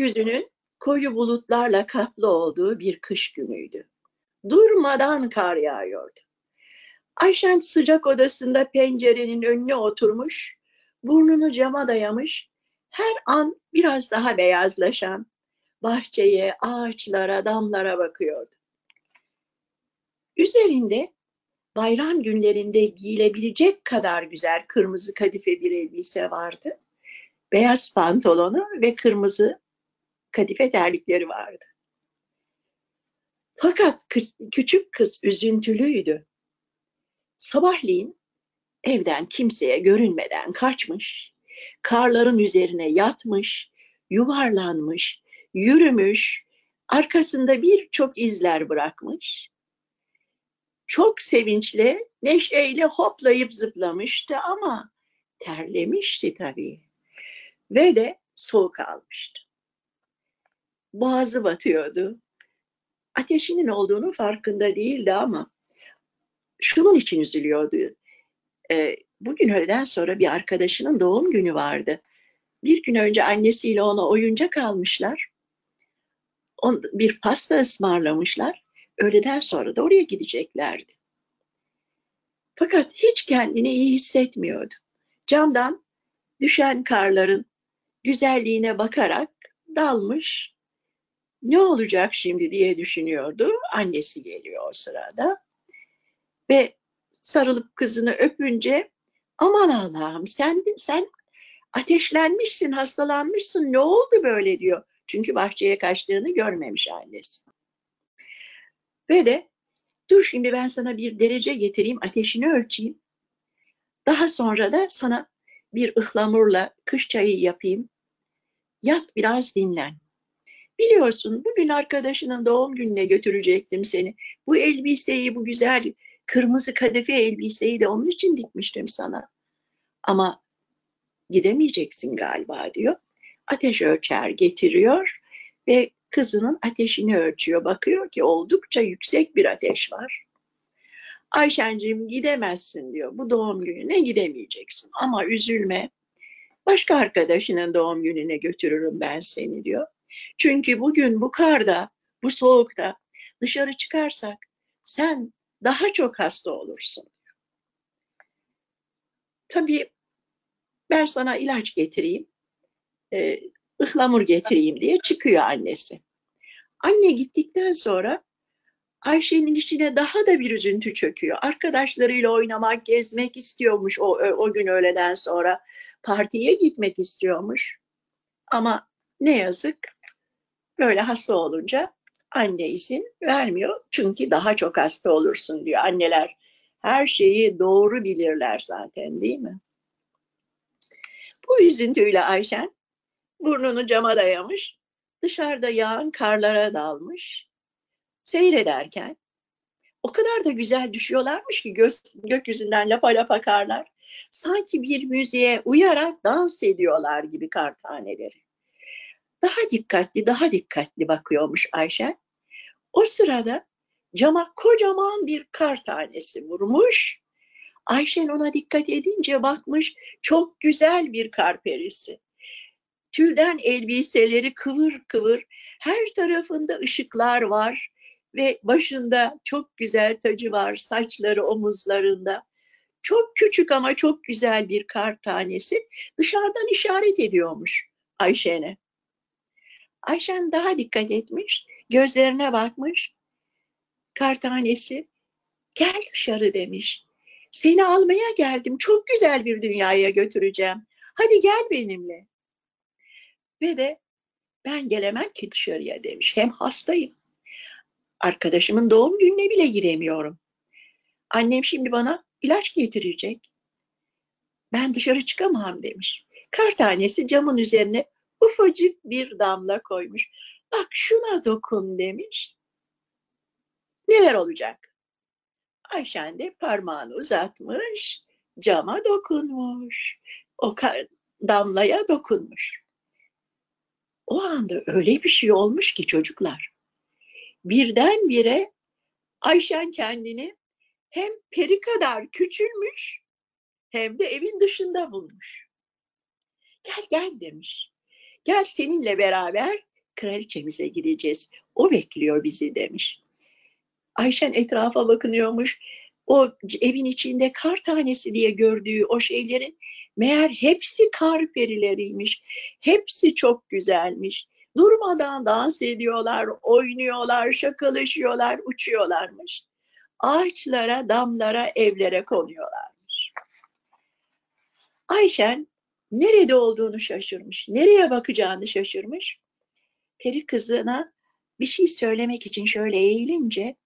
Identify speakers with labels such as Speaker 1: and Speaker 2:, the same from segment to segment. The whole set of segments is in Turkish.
Speaker 1: Gökyüzünün koyu bulutlarla kaplı olduğu bir kış günüydü. Durmadan kar yağıyordu. Ayşen sıcak odasında pencerenin önüne oturmuş, burnunu cama dayamış, her an biraz daha beyazlaşan bahçeye, ağaçlara, damlara bakıyordu. Üzerinde bayram günlerinde giyilebilecek kadar güzel kırmızı kadife bir elbise vardı. Beyaz pantolonu ve kırmızı kadife terlikleri vardı. Fakat kız, küçük kız üzüntülüydü. Sabahleyin evden kimseye görünmeden kaçmış, karların üzerine yatmış, yuvarlanmış, yürümüş, arkasında birçok izler bırakmış. Çok sevinçle, neşeyle hoplayıp zıplamıştı ama terlemişti tabii. Ve de soğuk almıştı. Boğazı batıyordu. Ateşinin olduğunu farkında değildi ama şunun için üzülüyordu. E, bugün öğleden sonra bir arkadaşının doğum günü vardı. Bir gün önce annesiyle ona oyuncak almışlar. On, bir pasta ısmarlamışlar. Öğleden sonra da oraya gideceklerdi. Fakat hiç kendini iyi hissetmiyordu. Camdan düşen karların güzelliğine bakarak dalmış. Ne olacak şimdi diye düşünüyordu. Annesi geliyor o sırada. Ve sarılıp kızını öpünce aman Allah'ım sen sen ateşlenmişsin, hastalanmışsın ne oldu böyle diyor. Çünkü bahçeye kaçtığını görmemiş annesi. Ve de dur şimdi ben sana bir derece getireyim, ateşini ölçeyim. Daha sonra da sana bir ıhlamurla kış çayı yapayım. Yat biraz dinlen. Biliyorsun bugün arkadaşının doğum gününe götürecektim seni. Bu elbiseyi, bu güzel kırmızı kadife elbiseyi de onun için dikmiştim sana. Ama gidemeyeceksin galiba diyor. Ateş ölçer getiriyor ve kızının ateşini ölçüyor. Bakıyor ki oldukça yüksek bir ateş var. Ayşenciğim gidemezsin diyor. Bu doğum gününe gidemeyeceksin. Ama üzülme. Başka arkadaşının doğum gününe götürürüm ben seni diyor. Çünkü bugün bu karda, bu soğukta dışarı çıkarsak sen daha çok hasta olursun. Tabii ben sana ilaç getireyim, e, ıhlamur getireyim diye çıkıyor annesi. Anne gittikten sonra Ayşe'nin içine daha da bir üzüntü çöküyor. Arkadaşlarıyla oynamak, gezmek istiyormuş o, o gün öğleden sonra. Partiye gitmek istiyormuş. Ama ne yazık böyle hasta olunca anne izin vermiyor. Çünkü daha çok hasta olursun diyor anneler. Her şeyi doğru bilirler zaten değil mi? Bu üzüntüyle Ayşen burnunu cama dayamış, dışarıda yağan karlara dalmış. Seyrederken o kadar da güzel düşüyorlarmış ki göz, gökyüzünden lapa lapa karlar. Sanki bir müziğe uyarak dans ediyorlar gibi kar taneleri. Daha dikkatli, daha dikkatli bakıyormuş Ayşen. O sırada cama kocaman bir kar tanesi vurmuş. Ayşen ona dikkat edince bakmış çok güzel bir kar perisi. Tülden elbiseleri kıvır kıvır, her tarafında ışıklar var ve başında çok güzel tacı var, saçları omuzlarında. Çok küçük ama çok güzel bir kar tanesi dışarıdan işaret ediyormuş Ayşen'e. Ayşen daha dikkat etmiş, gözlerine bakmış. Kar tanesi gel dışarı demiş. Seni almaya geldim, çok güzel bir dünyaya götüreceğim. Hadi gel benimle. Ve de ben gelemem ki dışarıya demiş. Hem hastayım. Arkadaşımın doğum gününe bile giremiyorum. Annem şimdi bana ilaç getirecek. Ben dışarı çıkamam demiş. Kar tanesi camın üzerine ufacık bir damla koymuş. Bak şuna dokun demiş. Neler olacak? Ayşen de parmağını uzatmış, cama dokunmuş. O damlaya dokunmuş. O anda öyle bir şey olmuş ki çocuklar. Birdenbire Ayşen kendini hem peri kadar küçülmüş hem de evin dışında bulmuş. Gel gel demiş. Gel seninle beraber kraliçemize gideceğiz. O bekliyor bizi demiş. Ayşen etrafa bakınıyormuş. O evin içinde kar tanesi diye gördüğü o şeylerin meğer hepsi kar perileriymiş. Hepsi çok güzelmiş. Durmadan dans ediyorlar, oynuyorlar, şakalaşıyorlar, uçuyorlarmış. Ağaçlara, damlara, evlere konuyorlarmış. Ayşen nerede olduğunu şaşırmış, nereye bakacağını şaşırmış. Peri kızına bir şey söylemek için şöyle eğilince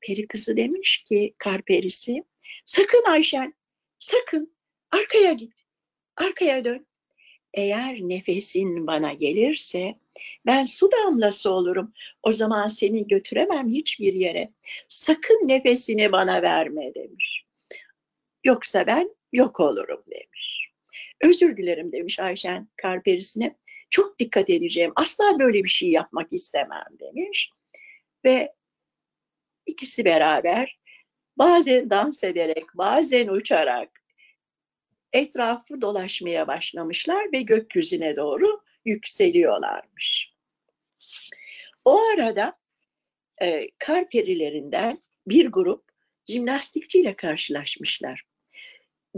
Speaker 1: peri kızı demiş ki kar perisi sakın Ayşen sakın arkaya git arkaya dön. Eğer nefesin bana gelirse ben su damlası olurum. O zaman seni götüremem hiçbir yere. Sakın nefesini bana verme demiş. Yoksa ben yok olurum demiş. Özür dilerim demiş Ayşen kar perisine. Çok dikkat edeceğim. Asla böyle bir şey yapmak istemem demiş. Ve ikisi beraber bazen dans ederek, bazen uçarak etrafı dolaşmaya başlamışlar ve gökyüzüne doğru yükseliyorlarmış. O arada e, kar perilerinden bir grup jimnastikçiyle karşılaşmışlar.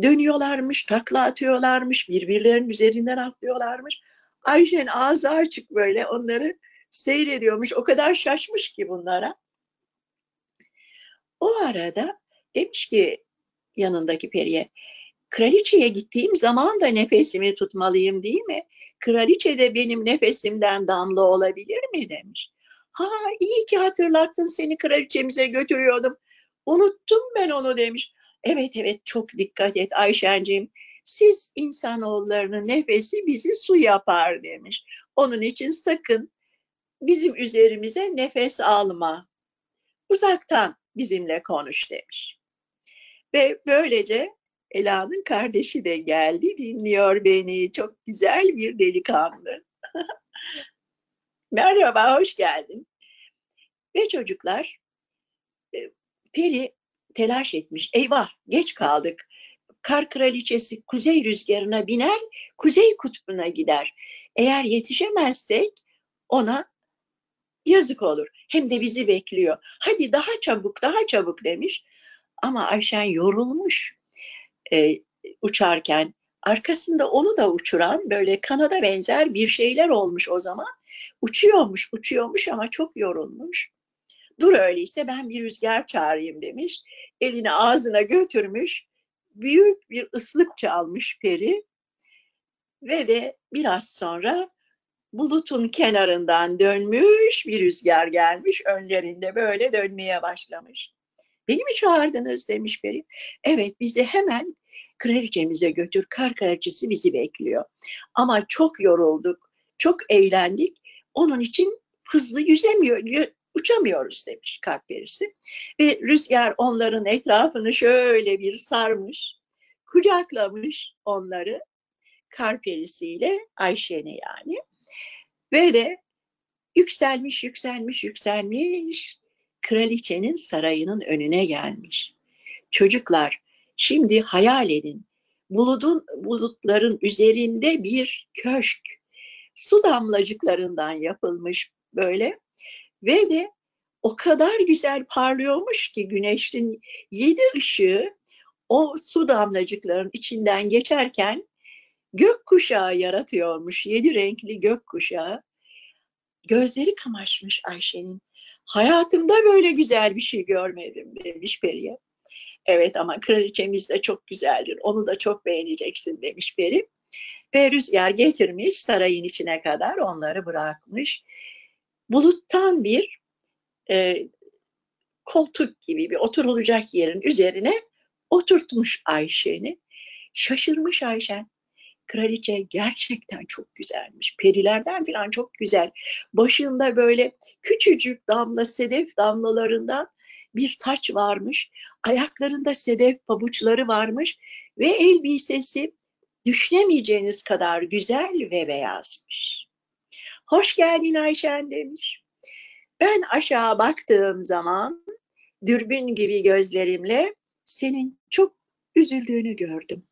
Speaker 1: Dönüyorlarmış, takla atıyorlarmış, birbirlerinin üzerinden atlıyorlarmış. Ayşen ağzı açık böyle onları seyrediyormuş. O kadar şaşmış ki bunlara. O arada demiş ki yanındaki periye, kraliçeye gittiğim zaman da nefesimi tutmalıyım değil mi? Kraliçe de benim nefesimden damla olabilir mi demiş. Ha iyi ki hatırlattın seni kraliçemize götürüyordum. Unuttum ben onu demiş. Evet evet çok dikkat et Ayşenciğim. Siz insanoğullarının nefesi bizi su yapar demiş. Onun için sakın bizim üzerimize nefes alma. Uzaktan bizimle konuş demiş. Ve böylece Ela'nın kardeşi de geldi, dinliyor beni. Çok güzel bir delikanlı. Merhaba, hoş geldin. Ve çocuklar, e, Peri telaş etmiş. Eyvah, geç kaldık. Kar kraliçesi kuzey rüzgarına biner, kuzey kutbuna gider. Eğer yetişemezsek ona yazık olur. Hem de bizi bekliyor. Hadi daha çabuk, daha çabuk demiş. Ama Ayşen yorulmuş e, uçarken arkasında onu da uçuran böyle kanada benzer bir şeyler olmuş o zaman. Uçuyormuş, uçuyormuş ama çok yorulmuş. Dur öyleyse ben bir rüzgar çağırayım demiş. Elini ağzına götürmüş. Büyük bir ıslık çalmış peri. Ve de biraz sonra bulutun kenarından dönmüş bir rüzgar gelmiş. Önlerinde böyle dönmeye başlamış. Beni mi çağırdınız demiş peri. Evet bizi hemen kraliçemize götür. Kar kraliçesi bizi bekliyor. Ama çok yorulduk, çok eğlendik. Onun için hızlı yüzemiyor, uçamıyoruz demiş kar perisi. Ve rüzgar onların etrafını şöyle bir sarmış, kucaklamış onları kar perisiyle Ayşe'ne yani. Ve de yükselmiş, yükselmiş, yükselmiş kraliçenin sarayının önüne gelmiş. Çocuklar Şimdi hayal edin. Bulutun, bulutların üzerinde bir köşk. Su damlacıklarından yapılmış böyle. Ve de o kadar güzel parlıyormuş ki güneşin yedi ışığı o su damlacıkların içinden geçerken gök kuşağı yaratıyormuş. Yedi renkli gök kuşağı. Gözleri kamaşmış Ayşe'nin. Hayatımda böyle güzel bir şey görmedim demiş Periye. Evet ama kraliçemiz de çok güzeldir. Onu da çok beğeneceksin demiş peri. Ve rüzgar getirmiş sarayın içine kadar onları bırakmış. Buluttan bir e, koltuk gibi bir oturulacak yerin üzerine oturtmuş Ayşe'ni. Şaşırmış Ayşen. Kraliçe gerçekten çok güzelmiş. Perilerden falan çok güzel. Başında böyle küçücük damla sedef damlalarından bir taç varmış. Ayaklarında sedef pabuçları varmış ve elbisesi düşünemeyeceğiniz kadar güzel ve beyazmış. Hoş geldin Ayşen demiş. Ben aşağı baktığım zaman dürbün gibi gözlerimle senin çok üzüldüğünü gördüm.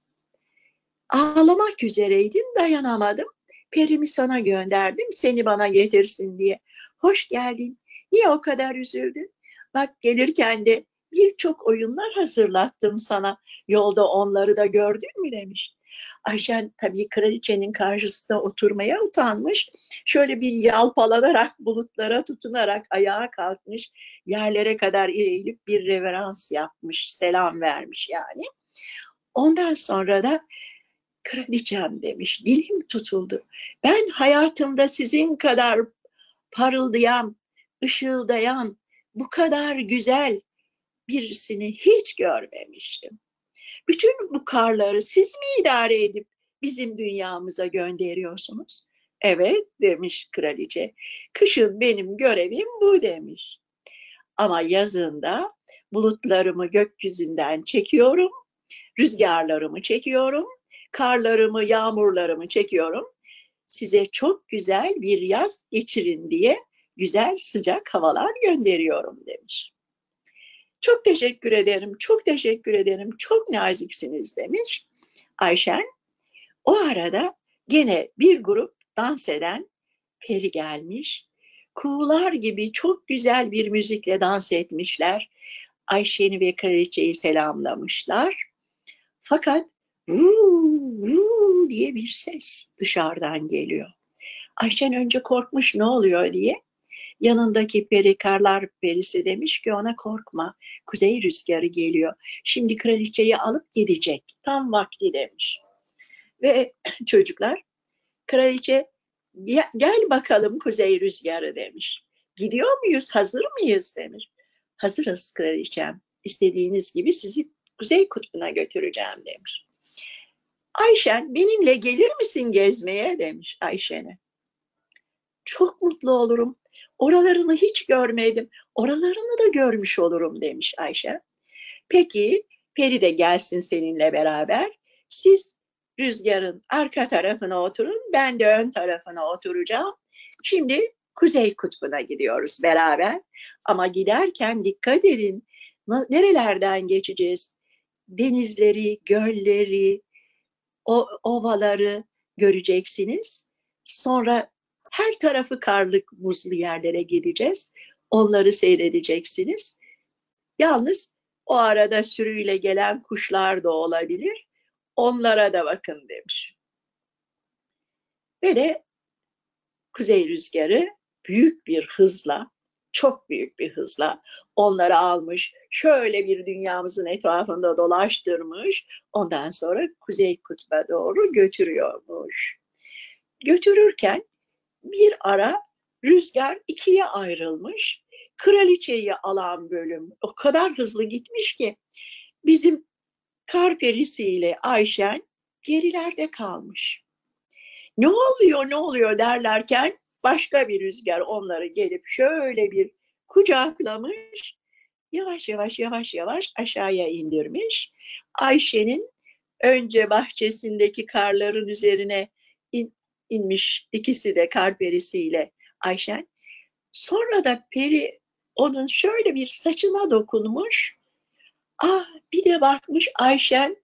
Speaker 1: Ağlamak üzereydin dayanamadım. Perimi sana gönderdim, seni bana getirsin diye. Hoş geldin. Niye o kadar üzüldün? Bak gelirken de birçok oyunlar hazırlattım sana. Yolda onları da gördün mü demiş. Ayşen tabii kraliçenin karşısında oturmaya utanmış. Şöyle bir yalpalanarak, bulutlara tutunarak ayağa kalkmış. Yerlere kadar eğilip bir reverans yapmış, selam vermiş yani. Ondan sonra da kraliçem demiş, dilim tutuldu. Ben hayatımda sizin kadar parıldayan, ışıldayan, bu kadar güzel birisini hiç görmemiştim. Bütün bu karları siz mi idare edip bizim dünyamıza gönderiyorsunuz? Evet demiş kraliçe. Kışın benim görevim bu demiş. Ama yazında bulutlarımı gökyüzünden çekiyorum, rüzgarlarımı çekiyorum, karlarımı, yağmurlarımı çekiyorum. Size çok güzel bir yaz geçirin diye güzel sıcak havalar gönderiyorum demiş. Çok teşekkür ederim, çok teşekkür ederim, çok naziksiniz demiş. Ayşen o arada gene bir grup dans eden peri gelmiş. Kuğular gibi çok güzel bir müzikle dans etmişler. Ayşen'i ve kraliçeyi selamlamışlar. Fakat vuu, vuu diye bir ses dışarıdan geliyor. Ayşen önce korkmuş ne oluyor diye. Yanındaki peri karlar perisi demiş ki ona korkma. Kuzey rüzgarı geliyor. Şimdi kraliçeyi alıp gidecek. Tam vakti demiş. Ve çocuklar kraliçe gel bakalım kuzey rüzgarı demiş. Gidiyor muyuz? Hazır mıyız demiş. Hazırız kraliçem. İstediğiniz gibi sizi kuzey kutbuna götüreceğim demiş. Ayşen benimle gelir misin gezmeye demiş Ayşen'e. Çok mutlu olurum. Oralarını hiç görmedim. Oralarını da görmüş olurum demiş Ayşe. Peki Peri de gelsin seninle beraber. Siz rüzgarın arka tarafına oturun. Ben de ön tarafına oturacağım. Şimdi Kuzey Kutbu'na gidiyoruz beraber. Ama giderken dikkat edin. Nerelerden geçeceğiz? Denizleri, gölleri, ovaları göreceksiniz. Sonra her tarafı karlık, buzlu yerlere gideceğiz. Onları seyredeceksiniz. Yalnız o arada sürüyle gelen kuşlar da olabilir. Onlara da bakın demiş. Ve de kuzey rüzgarı büyük bir hızla, çok büyük bir hızla onları almış, şöyle bir dünyamızın etrafında dolaştırmış, ondan sonra kuzey kutba doğru götürüyormuş. Götürürken bir ara rüzgar ikiye ayrılmış. Kraliçeyi alan bölüm o kadar hızlı gitmiş ki bizim kar perisiyle Ayşen gerilerde kalmış. Ne oluyor ne oluyor derlerken başka bir rüzgar onları gelip şöyle bir kucaklamış. Yavaş yavaş yavaş yavaş aşağıya indirmiş. Ayşe'nin önce bahçesindeki karların üzerine in, inmiş ikisi de kar perisiyle Ayşen. Sonra da peri onun şöyle bir saçına dokunmuş. Ah bir de bakmış Ayşen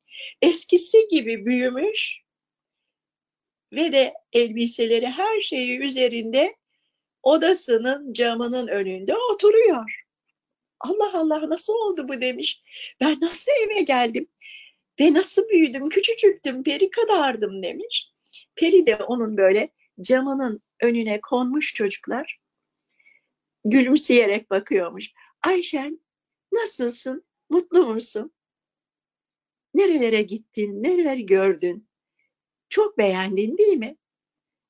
Speaker 1: eskisi gibi büyümüş ve de elbiseleri her şeyi üzerinde odasının camının önünde oturuyor. Allah Allah nasıl oldu bu demiş. Ben nasıl eve geldim ve nasıl büyüdüm küçücüktüm peri kadardım demiş. Peri de onun böyle camının önüne konmuş çocuklar. Gülümseyerek bakıyormuş. Ayşen nasılsın? Mutlu musun? Nerelere gittin? Nereler gördün? Çok beğendin değil mi?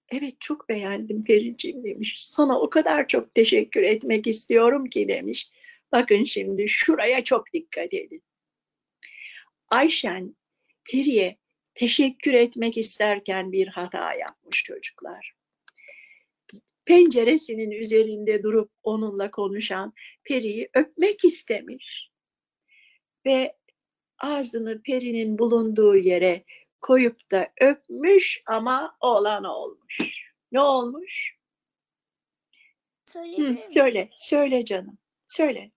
Speaker 1: Evet çok beğendim Periciğim demiş. Sana o kadar çok teşekkür etmek istiyorum ki demiş. Bakın şimdi şuraya çok dikkat edin. Ayşen Peri'ye teşekkür etmek isterken bir hata yapmış çocuklar. Penceresinin üzerinde durup onunla konuşan periyi öpmek istemiş. Ve ağzını perinin bulunduğu yere koyup da öpmüş ama olan olmuş. Ne olmuş? Hı, söyle, söyle canım. Söyle.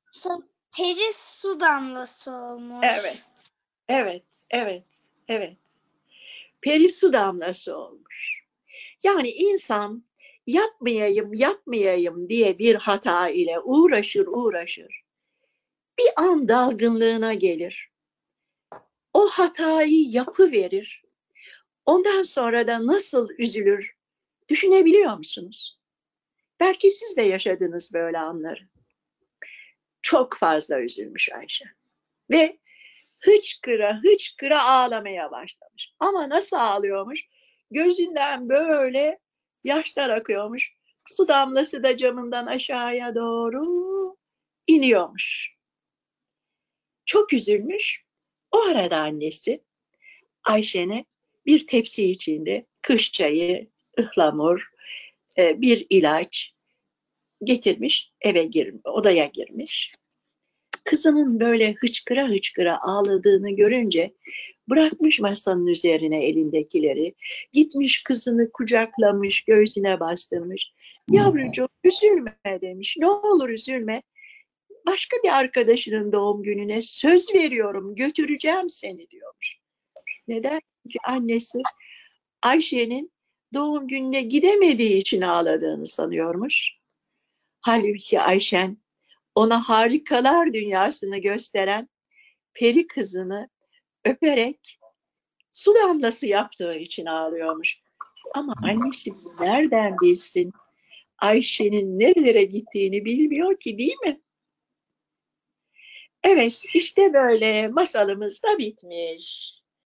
Speaker 2: Peri su damlası olmuş.
Speaker 1: Evet, evet, evet, evet peri su damlası olmuş. Yani insan yapmayayım, yapmayayım diye bir hata ile uğraşır, uğraşır. Bir an dalgınlığına gelir. O hatayı yapı verir. Ondan sonra da nasıl üzülür düşünebiliyor musunuz? Belki siz de yaşadınız böyle anları. Çok fazla üzülmüş Ayşe. Ve hıçkıra hıçkıra ağlamaya başlamış. Ama nasıl ağlıyormuş? Gözünden böyle yaşlar akıyormuş. Su damlası da camından aşağıya doğru iniyormuş. Çok üzülmüş. O arada annesi Ayşe'ne bir tepsi içinde kış çayı, ıhlamur, e, bir ilaç getirmiş, eve girmiş, odaya girmiş. Kızının böyle hıçkıra hıçkıra ağladığını görünce bırakmış masanın üzerine elindekileri, gitmiş kızını kucaklamış, göğsüne bastırmış. Yavrucuğum üzülme demiş, ne olur üzülme. Başka bir arkadaşının doğum gününe söz veriyorum, götüreceğim seni diyormuş. Neden? Çünkü annesi Ayşe'nin doğum gününe gidemediği için ağladığını sanıyormuş. Halbuki Ayşen ona harikalar dünyasını gösteren peri kızını öperek su damlası yaptığı için ağlıyormuş. Ama annesi nereden bilsin? Ayşe'nin nerelere gittiğini bilmiyor ki değil mi? Evet, işte böyle masalımız da bitmiş.